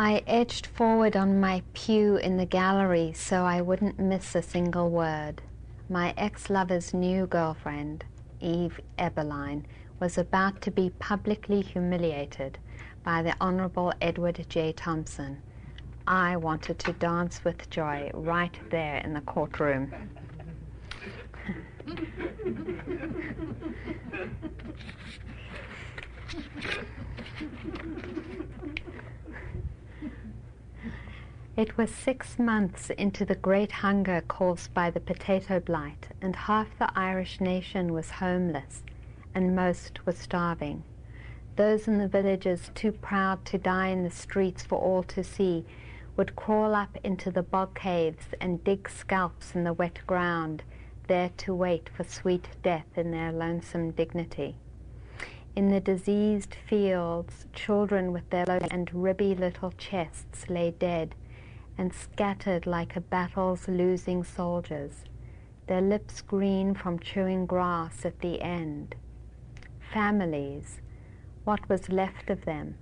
I edged forward on my pew in the gallery so I wouldn't miss a single word. My ex lover's new girlfriend, Eve Eberline, was about to be publicly humiliated by the Honorable Edward J. Thompson. I wanted to dance with joy right there in the courtroom. It was six months into the great hunger caused by the potato blight, and half the Irish nation was homeless, and most were starving. Those in the villages too proud to die in the streets for all to see would crawl up into the bog caves and dig scalps in the wet ground, there to wait for sweet death in their lonesome dignity. In the diseased fields, children with their low and ribby little chests lay dead and scattered like a battle's losing soldiers, their lips green from chewing grass at the end. Families, what was left of them,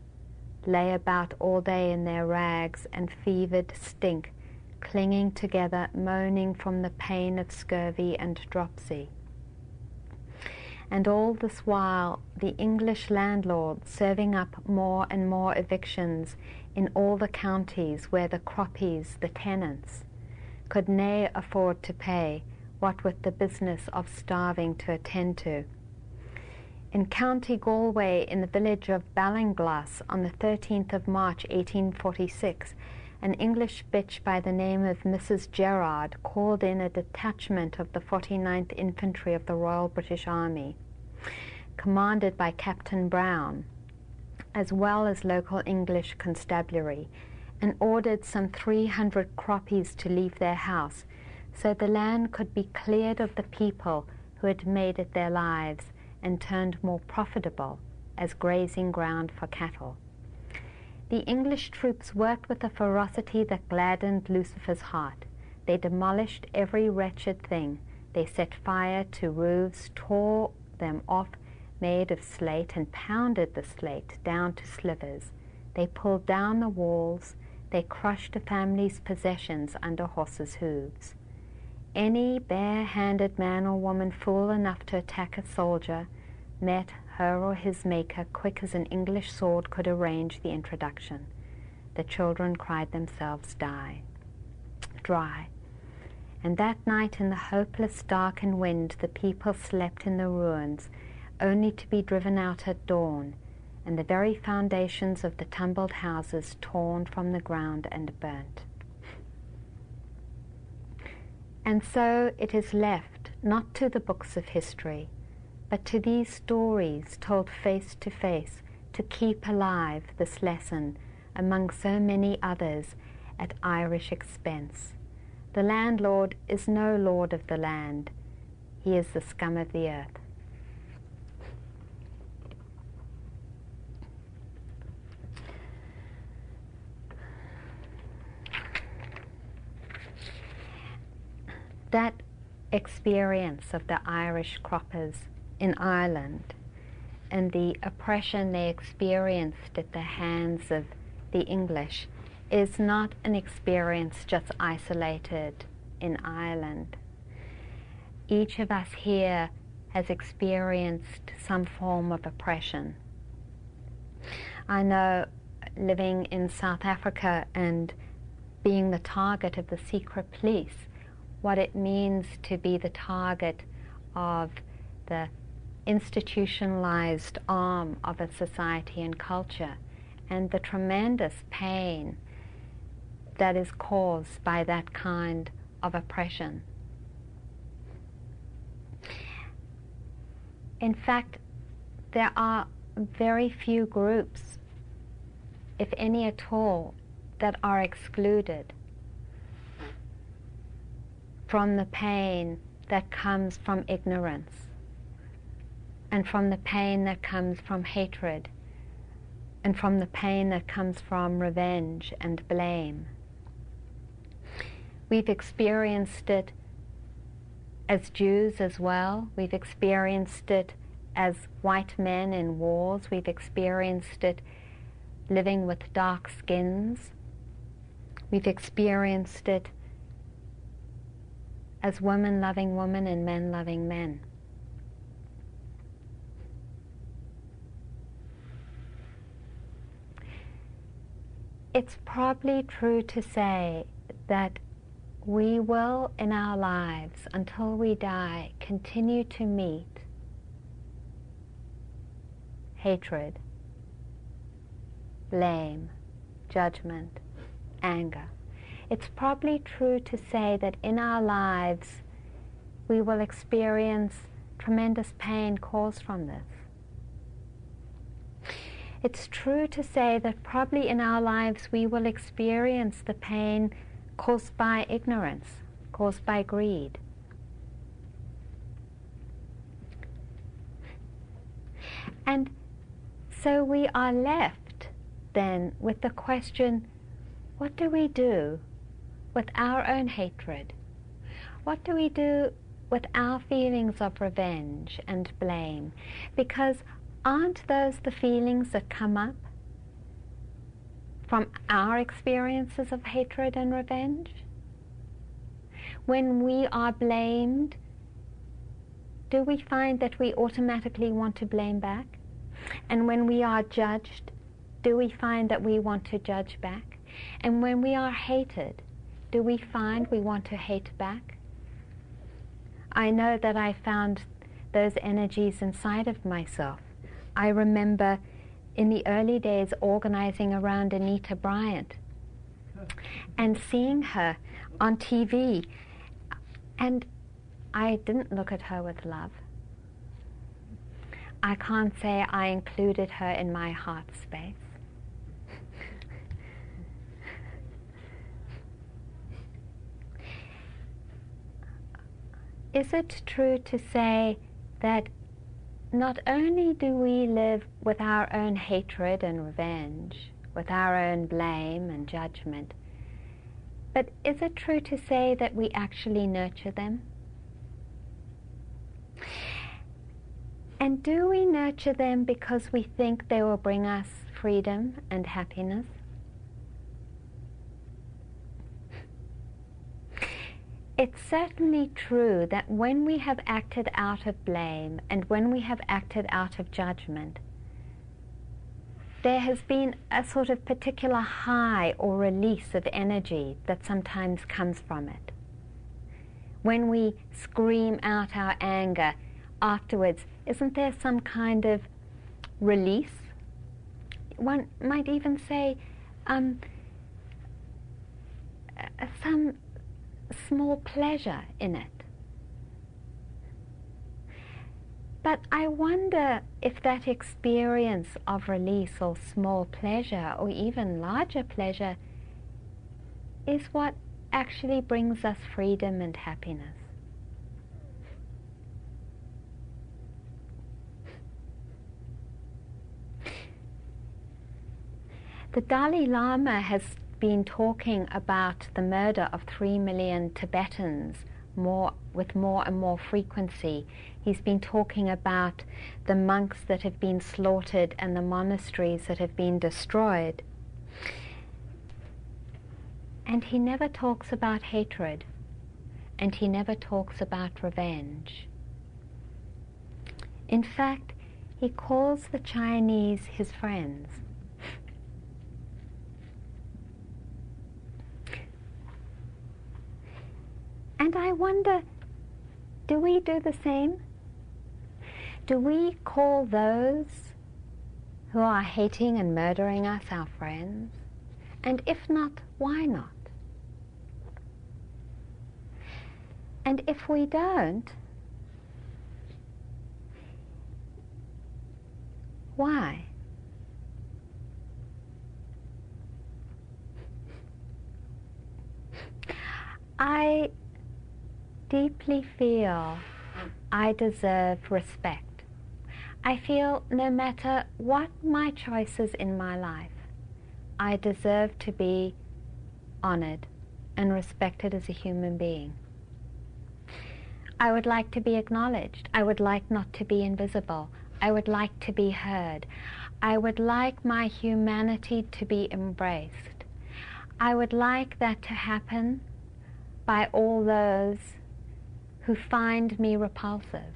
lay about all day in their rags and fevered stink, clinging together, moaning from the pain of scurvy and dropsy. And all this while, the English landlord serving up more and more evictions in all the counties where the croppies, the tenants, could nae afford to pay, what with the business of starving to attend to. In County Galway, in the village of Ballinglass, on the 13th of March 1846, an English bitch by the name of Mrs. Gerard called in a detachment of the 49th Infantry of the Royal British Army, commanded by Captain Brown, as well as local English constabulary, and ordered some 300 croppies to leave their house so the land could be cleared of the people who had made it their lives and turned more profitable as grazing ground for cattle. The English troops worked with a ferocity that gladdened Lucifer's heart. They demolished every wretched thing. They set fire to roofs, tore them off made of slate and pounded the slate down to slivers. They pulled down the walls. They crushed a family's possessions under horses' hooves. Any bare-handed man or woman fool enough to attack a soldier met her or his maker quick as an English sword could arrange the introduction. The children cried themselves die, dry. And that night in the hopeless dark and wind the people slept in the ruins only to be driven out at dawn, and the very foundations of the tumbled houses torn from the ground and burnt. And so it is left not to the books of history, but to these stories told face to face to keep alive this lesson among so many others at Irish expense. The landlord is no lord of the land, he is the scum of the earth. That experience of the Irish croppers in Ireland and the oppression they experienced at the hands of the English is not an experience just isolated in Ireland. Each of us here has experienced some form of oppression. I know living in South Africa and being the target of the secret police what it means to be the target of the institutionalized arm of a society and culture and the tremendous pain that is caused by that kind of oppression. In fact, there are very few groups, if any at all, that are excluded from the pain that comes from ignorance and from the pain that comes from hatred and from the pain that comes from revenge and blame. We've experienced it as Jews as well. We've experienced it as white men in wars. We've experienced it living with dark skins. We've experienced it as women loving women and men loving men. It's probably true to say that we will in our lives until we die continue to meet hatred, blame, judgment, anger. It's probably true to say that in our lives we will experience tremendous pain caused from this. It's true to say that probably in our lives we will experience the pain caused by ignorance, caused by greed. And so we are left then with the question what do we do with our own hatred? What do we do with our feelings of revenge and blame? Because aren't those the feelings that come up from our experiences of hatred and revenge? When we are blamed, do we find that we automatically want to blame back? And when we are judged, do we find that we want to judge back? And when we are hated, do we find we want to hate back? I know that I found those energies inside of myself. I remember in the early days organizing around Anita Bryant and seeing her on TV. And I didn't look at her with love. I can't say I included her in my heart space. Is it true to say that not only do we live with our own hatred and revenge, with our own blame and judgment, but is it true to say that we actually nurture them? And do we nurture them because we think they will bring us freedom and happiness? It's certainly true that when we have acted out of blame and when we have acted out of judgment, there has been a sort of particular high or release of energy that sometimes comes from it. When we scream out our anger afterwards, isn't there some kind of release? One might even say um, some small pleasure in it. But I wonder if that experience of release or small pleasure or even larger pleasure is what actually brings us freedom and happiness. The Dalai Lama has been talking about the murder of three million Tibetans more with more and more frequency. He's been talking about the monks that have been slaughtered and the monasteries that have been destroyed. And he never talks about hatred, and he never talks about revenge. In fact, he calls the Chinese his friends. And I wonder, do we do the same? Do we call those who are hating and murdering us our friends? And if not, why not? And if we don't, why? I deeply feel I deserve respect. I feel no matter what my choices in my life, I deserve to be honored and respected as a human being. I would like to be acknowledged. I would like not to be invisible. I would like to be heard. I would like my humanity to be embraced. I would like that to happen by all those who find me repulsive.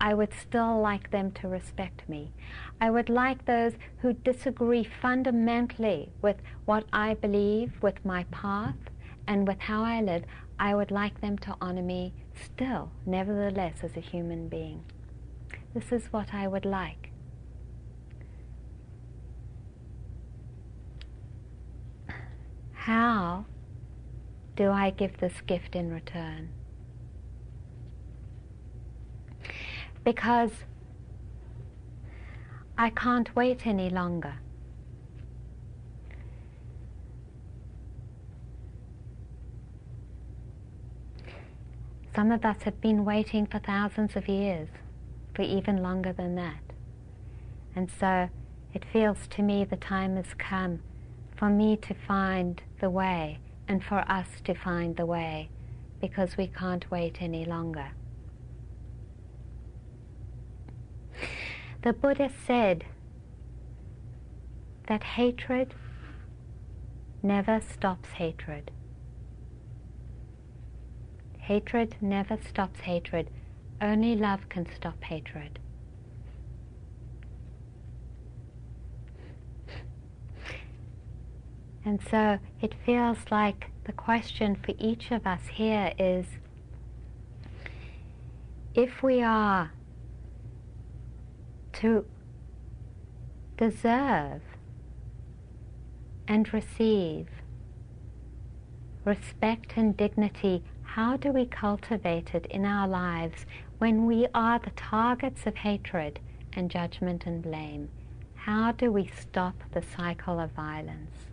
I would still like them to respect me. I would like those who disagree fundamentally with what I believe, with my path, and with how I live. I would like them to honor me still, nevertheless, as a human being. This is what I would like. How do I give this gift in return? Because I can't wait any longer. Some of us have been waiting for thousands of years, for even longer than that. And so it feels to me the time has come for me to find the way and for us to find the way because we can't wait any longer. The Buddha said that hatred never stops hatred. Hatred never stops hatred. Only love can stop hatred. And so it feels like the question for each of us here is if we are to deserve and receive respect and dignity, how do we cultivate it in our lives when we are the targets of hatred and judgment and blame? How do we stop the cycle of violence?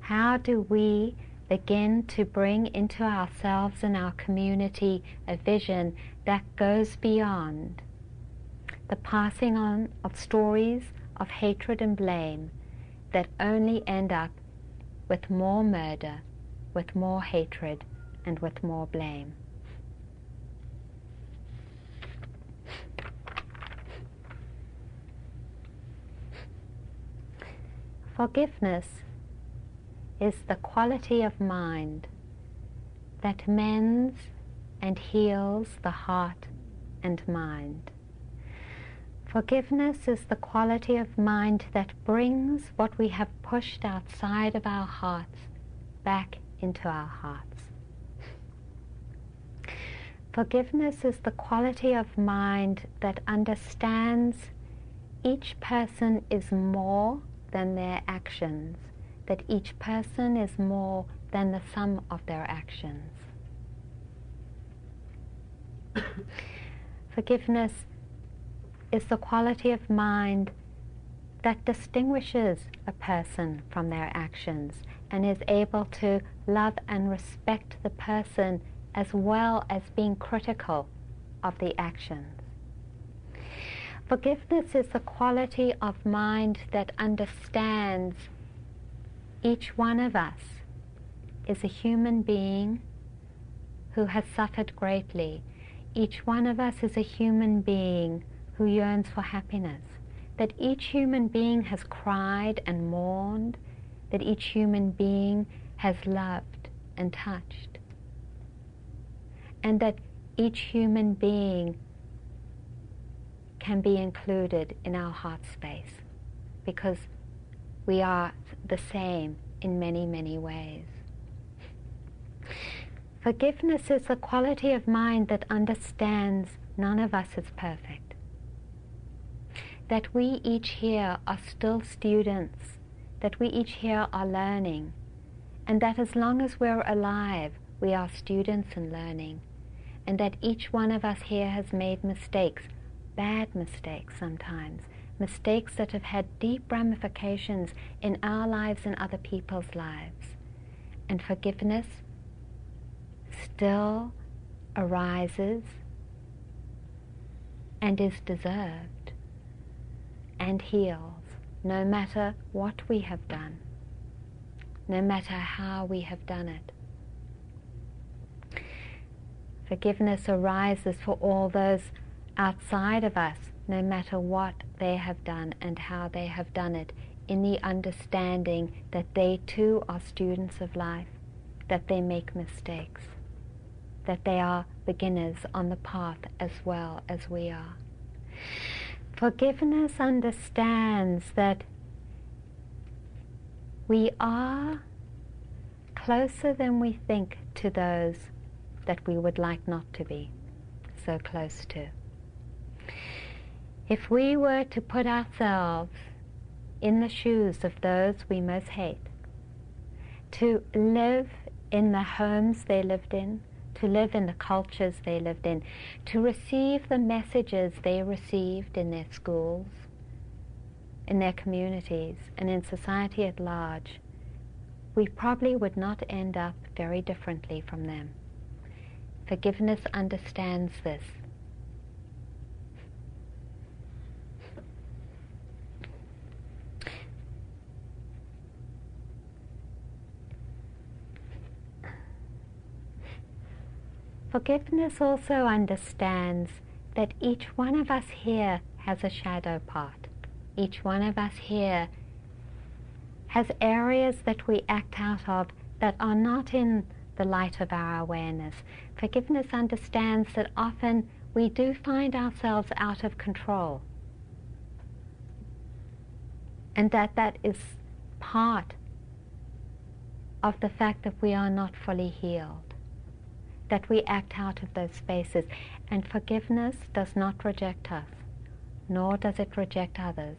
How do we begin to bring into ourselves and our community a vision that goes beyond the passing on of stories of hatred and blame that only end up with more murder, with more hatred, and with more blame. Forgiveness is the quality of mind that mends and heals the heart and mind. Forgiveness is the quality of mind that brings what we have pushed outside of our hearts back into our hearts. Forgiveness is the quality of mind that understands each person is more than their actions, that each person is more than the sum of their actions. Forgiveness is the quality of mind that distinguishes a person from their actions and is able to love and respect the person as well as being critical of the actions. Forgiveness is the quality of mind that understands each one of us is a human being who has suffered greatly. Each one of us is a human being who yearns for happiness, that each human being has cried and mourned, that each human being has loved and touched, and that each human being can be included in our heart space because we are the same in many, many ways. Forgiveness is a quality of mind that understands none of us is perfect that we each here are still students, that we each here are learning, and that as long as we're alive, we are students and learning, and that each one of us here has made mistakes, bad mistakes sometimes, mistakes that have had deep ramifications in our lives and other people's lives. And forgiveness still arises and is deserved and heals no matter what we have done, no matter how we have done it. Forgiveness arises for all those outside of us, no matter what they have done and how they have done it, in the understanding that they too are students of life, that they make mistakes, that they are beginners on the path as well as we are. Forgiveness understands that we are closer than we think to those that we would like not to be so close to. If we were to put ourselves in the shoes of those we most hate, to live in the homes they lived in, to live in the cultures they lived in, to receive the messages they received in their schools, in their communities, and in society at large, we probably would not end up very differently from them. Forgiveness understands this. Forgiveness also understands that each one of us here has a shadow part. Each one of us here has areas that we act out of that are not in the light of our awareness. Forgiveness understands that often we do find ourselves out of control. And that that is part of the fact that we are not fully healed. That we act out of those spaces. And forgiveness does not reject us, nor does it reject others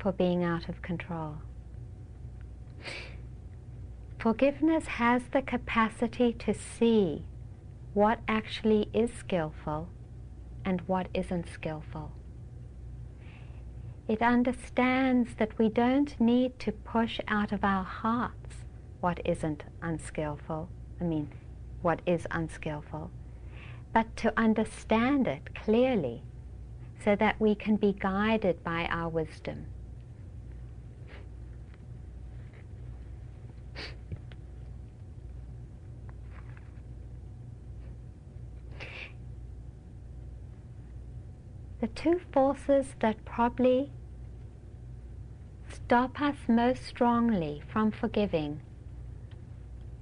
for being out of control. Forgiveness has the capacity to see what actually is skillful and what isn't skillful. It understands that we don't need to push out of our hearts what isn't unskillful, I mean, what is unskillful, but to understand it clearly so that we can be guided by our wisdom. the two forces that probably stop us most strongly from forgiving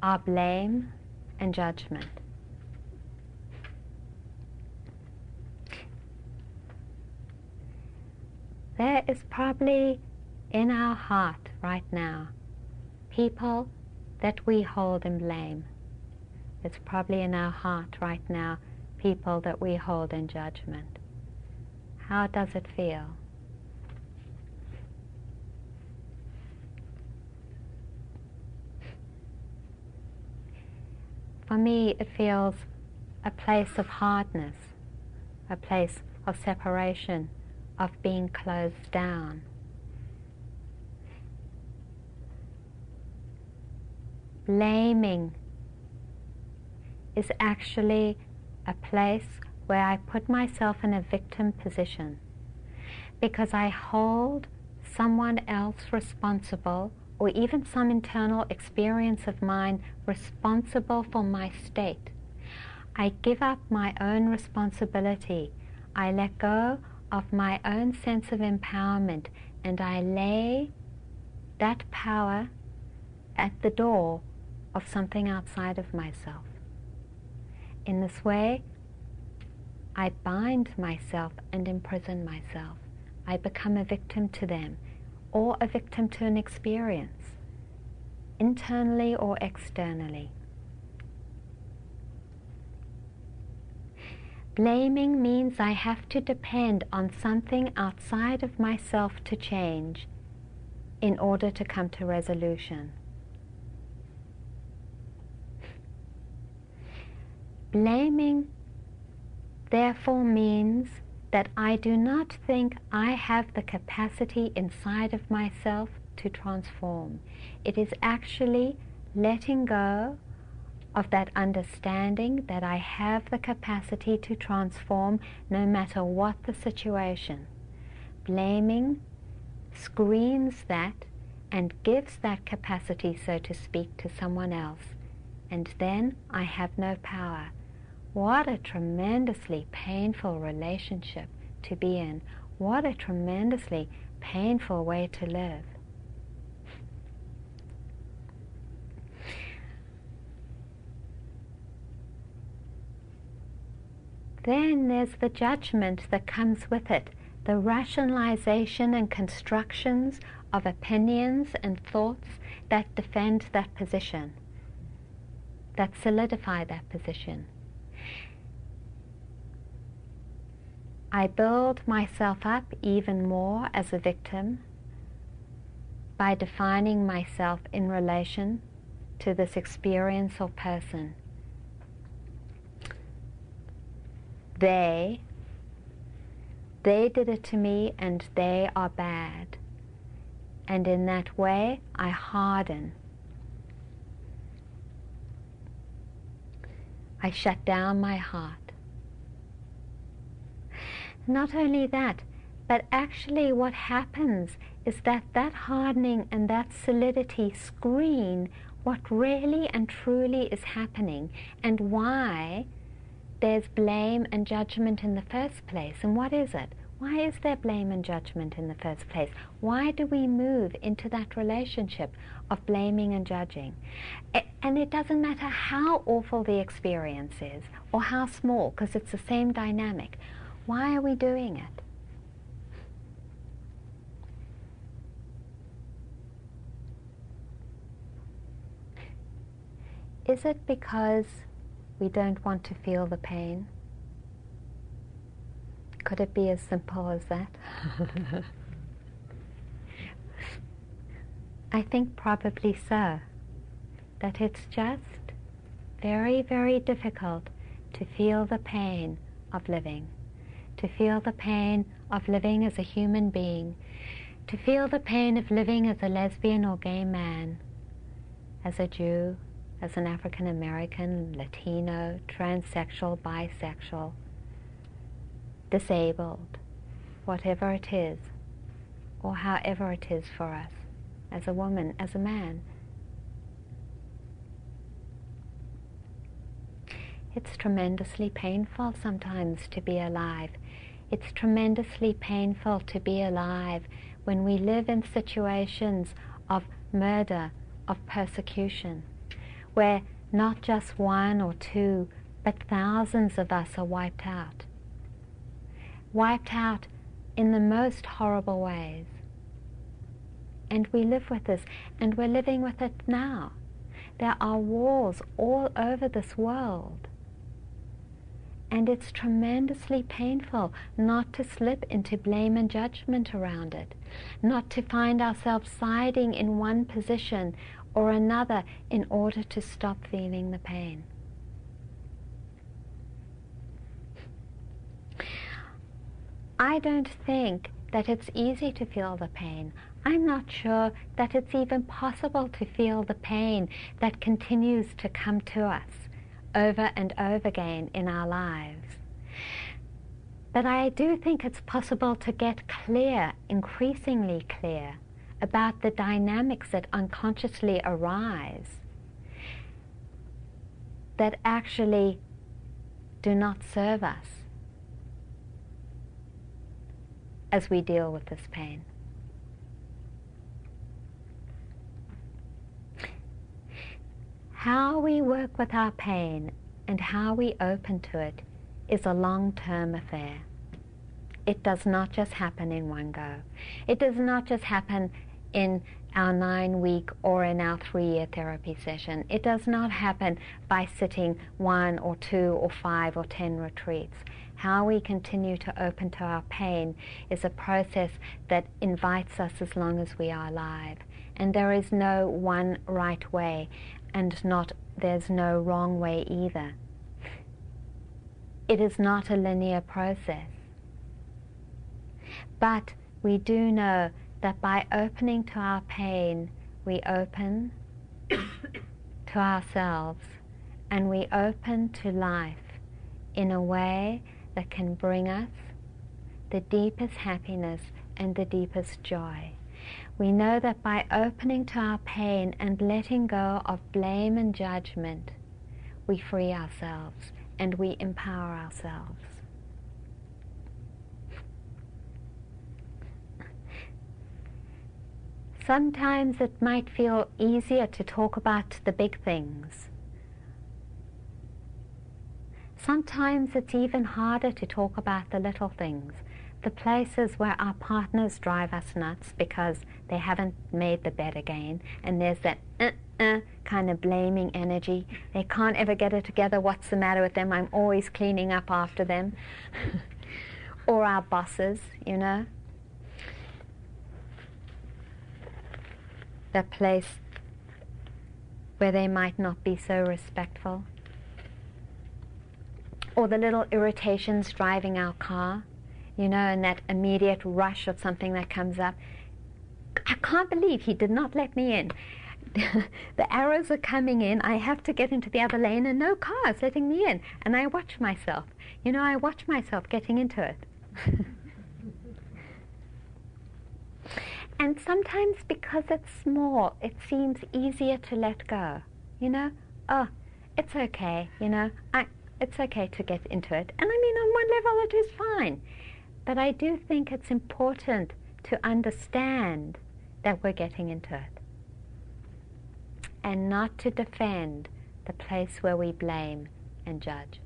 are blame and judgment. There is probably in our heart right now people that we hold in blame. It's probably in our heart right now people that we hold in judgment. How does it feel? For me, it feels a place of hardness, a place of separation, of being closed down. Blaming is actually a place where I put myself in a victim position because I hold someone else responsible or even some internal experience of mine responsible for my state. I give up my own responsibility. I let go of my own sense of empowerment and I lay that power at the door of something outside of myself. In this way, I bind myself and imprison myself. I become a victim to them or a victim to an experience, internally or externally. Blaming means I have to depend on something outside of myself to change in order to come to resolution. Blaming therefore means that I do not think I have the capacity inside of myself to transform. It is actually letting go of that understanding that I have the capacity to transform no matter what the situation. Blaming screens that and gives that capacity, so to speak, to someone else. And then I have no power. What a tremendously painful relationship to be in. What a tremendously painful way to live. Then there's the judgment that comes with it, the rationalization and constructions of opinions and thoughts that defend that position, that solidify that position. I build myself up even more as a victim by defining myself in relation to this experience or person. They, they did it to me and they are bad. And in that way, I harden. I shut down my heart. Not only that, but actually what happens is that that hardening and that solidity screen what really and truly is happening and why there's blame and judgment in the first place. And what is it? Why is there blame and judgment in the first place? Why do we move into that relationship of blaming and judging? And it doesn't matter how awful the experience is or how small, because it's the same dynamic. Why are we doing it? Is it because we don't want to feel the pain? Could it be as simple as that? I think probably so. That it's just very, very difficult to feel the pain of living to feel the pain of living as a human being, to feel the pain of living as a lesbian or gay man, as a Jew, as an African American, Latino, transsexual, bisexual, disabled, whatever it is, or however it is for us, as a woman, as a man. It's tremendously painful sometimes to be alive it's tremendously painful to be alive when we live in situations of murder, of persecution, where not just one or two, but thousands of us are wiped out. Wiped out in the most horrible ways. And we live with this, and we're living with it now. There are wars all over this world and it's tremendously painful not to slip into blame and judgment around it, not to find ourselves siding in one position or another in order to stop feeling the pain. I don't think that it's easy to feel the pain. I'm not sure that it's even possible to feel the pain that continues to come to us over and over again in our lives. But I do think it's possible to get clear, increasingly clear, about the dynamics that unconsciously arise that actually do not serve us as we deal with this pain. How we work with our pain and how we open to it is a long-term affair. It does not just happen in one go. It does not just happen in our nine week or in our three year therapy session. It does not happen by sitting one or two or five or ten retreats. How we continue to open to our pain is a process that invites us as long as we are alive. And there is no one right way and not there's no wrong way either. It is not a linear process. But we do know that by opening to our pain, we open to ourselves and we open to life in a way that can bring us the deepest happiness and the deepest joy. We know that by opening to our pain and letting go of blame and judgment, we free ourselves and we empower ourselves. Sometimes it might feel easier to talk about the big things. Sometimes it's even harder to talk about the little things, the places where our partners drive us nuts because they haven't made the bed again, and there's that uh, uh, kind of blaming energy. They can't ever get it together. What's the matter with them? I'm always cleaning up after them. or our bosses, you know. The place where they might not be so respectful. Or the little irritations driving our car, you know, and that immediate rush of something that comes up. I can't believe he did not let me in. the arrows are coming in. I have to get into the other lane, and no car's letting me in. And I watch myself. You know, I watch myself getting into it. and sometimes because it's small, it seems easier to let go. You know, oh, it's okay. You know, I, it's okay to get into it. And I mean, on one level, it is fine. But I do think it's important to understand that we're getting into it and not to defend the place where we blame and judge.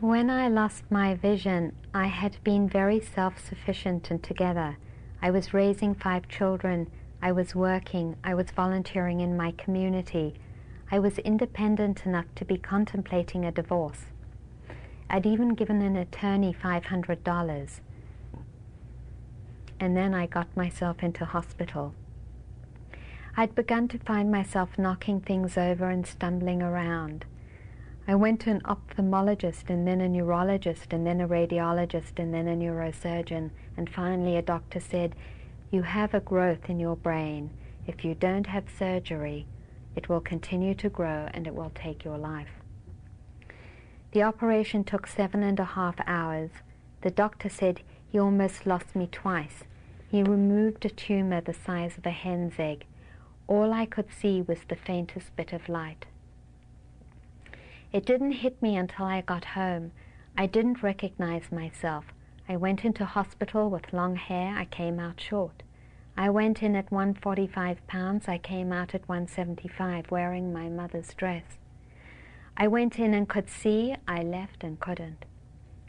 When I lost my vision, I had been very self sufficient and together. I was raising five children, I was working, I was volunteering in my community, I was independent enough to be contemplating a divorce. I'd even given an attorney $500. And then I got myself into hospital. I'd begun to find myself knocking things over and stumbling around. I went to an ophthalmologist and then a neurologist and then a radiologist and then a neurosurgeon and finally a doctor said, You have a growth in your brain. If you don't have surgery, it will continue to grow and it will take your life. The operation took seven and a half hours. The doctor said he almost lost me twice. He removed a tumor the size of a hen's egg. All I could see was the faintest bit of light. It didn't hit me until I got home. I didn't recognize myself. I went into hospital with long hair. I came out short. I went in at 145 pounds. I came out at 175 wearing my mother's dress. I went in and could see. I left and couldn't.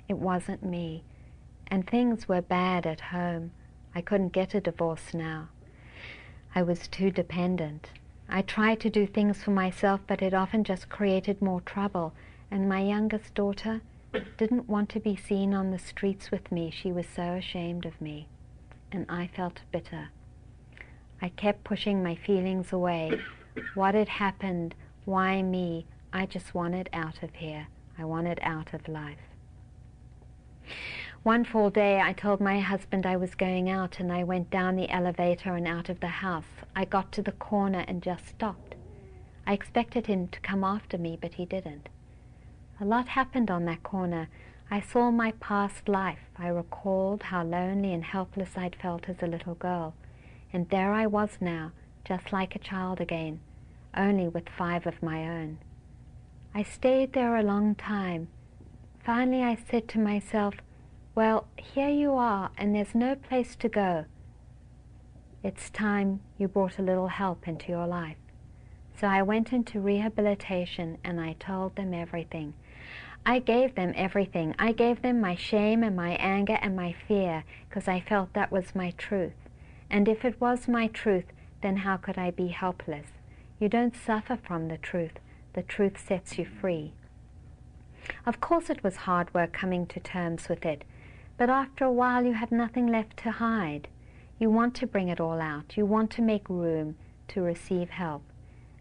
It wasn't me. And things were bad at home. I couldn't get a divorce now. I was too dependent. I tried to do things for myself, but it often just created more trouble. And my youngest daughter didn't want to be seen on the streets with me. She was so ashamed of me. And I felt bitter. I kept pushing my feelings away. What had happened? Why me? I just wanted out of here. I wanted out of life. One full day, I told my husband I was going out, and I went down the elevator and out of the house. I got to the corner and just stopped. I expected him to come after me, but he didn't. A lot happened on that corner. I saw my past life. I recalled how lonely and helpless I'd felt as a little girl. And there I was now, just like a child again, only with five of my own. I stayed there a long time. Finally, I said to myself, Well, here you are, and there's no place to go. It's time you brought a little help into your life. So I went into rehabilitation and I told them everything. I gave them everything. I gave them my shame and my anger and my fear because I felt that was my truth. And if it was my truth, then how could I be helpless? You don't suffer from the truth. The truth sets you free. Of course, it was hard work coming to terms with it, but after a while, you have nothing left to hide. You want to bring it all out. You want to make room to receive help.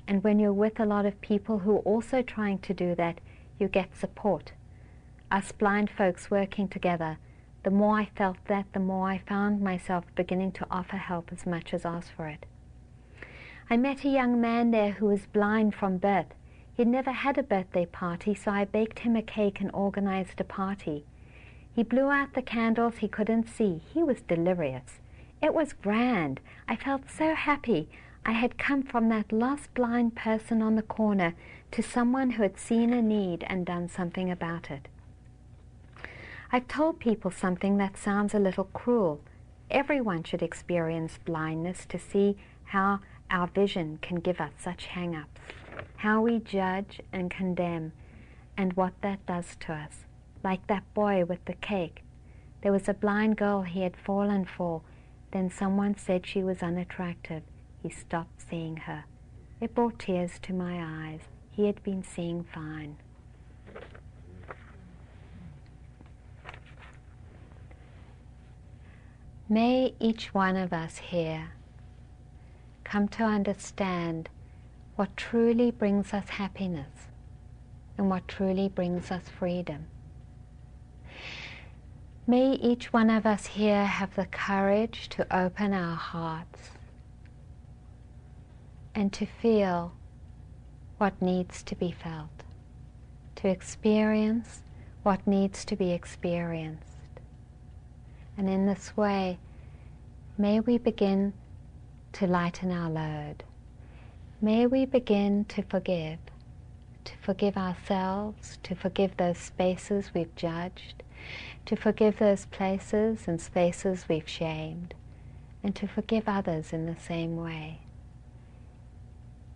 And when you're with a lot of people who are also trying to do that, you get support. Us blind folks working together the more I felt that, the more I found myself beginning to offer help as much as ask for it. I met a young man there who was blind from birth. He'd never had a birthday party, so I baked him a cake and organized a party. He blew out the candles he couldn't see. He was delirious. It was grand. I felt so happy. I had come from that lost blind person on the corner to someone who had seen a need and done something about it. I've told people something that sounds a little cruel. Everyone should experience blindness to see how our vision can give us such hang ups, how we judge and condemn, and what that does to us. Like that boy with the cake. There was a blind girl he had fallen for. Then someone said she was unattractive. He stopped seeing her. It brought tears to my eyes. He had been seeing fine. May each one of us here come to understand what truly brings us happiness and what truly brings us freedom. May each one of us here have the courage to open our hearts and to feel what needs to be felt, to experience what needs to be experienced. And in this way, may we begin to lighten our load. May we begin to forgive, to forgive ourselves, to forgive those spaces we've judged, to forgive those places and spaces we've shamed, and to forgive others in the same way.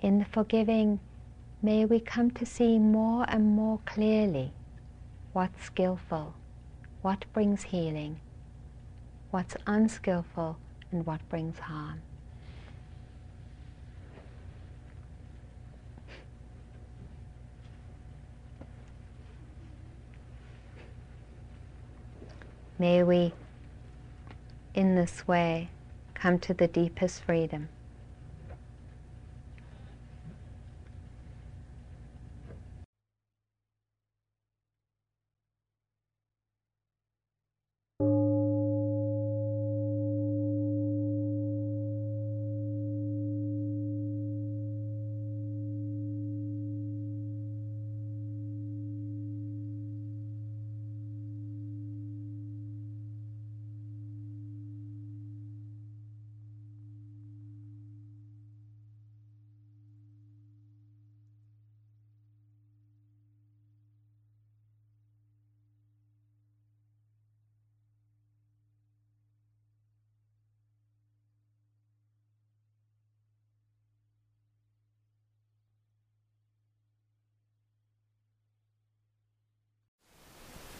In the forgiving, may we come to see more and more clearly what's skillful, what brings healing, what's unskillful, and what brings harm. May we, in this way, come to the deepest freedom.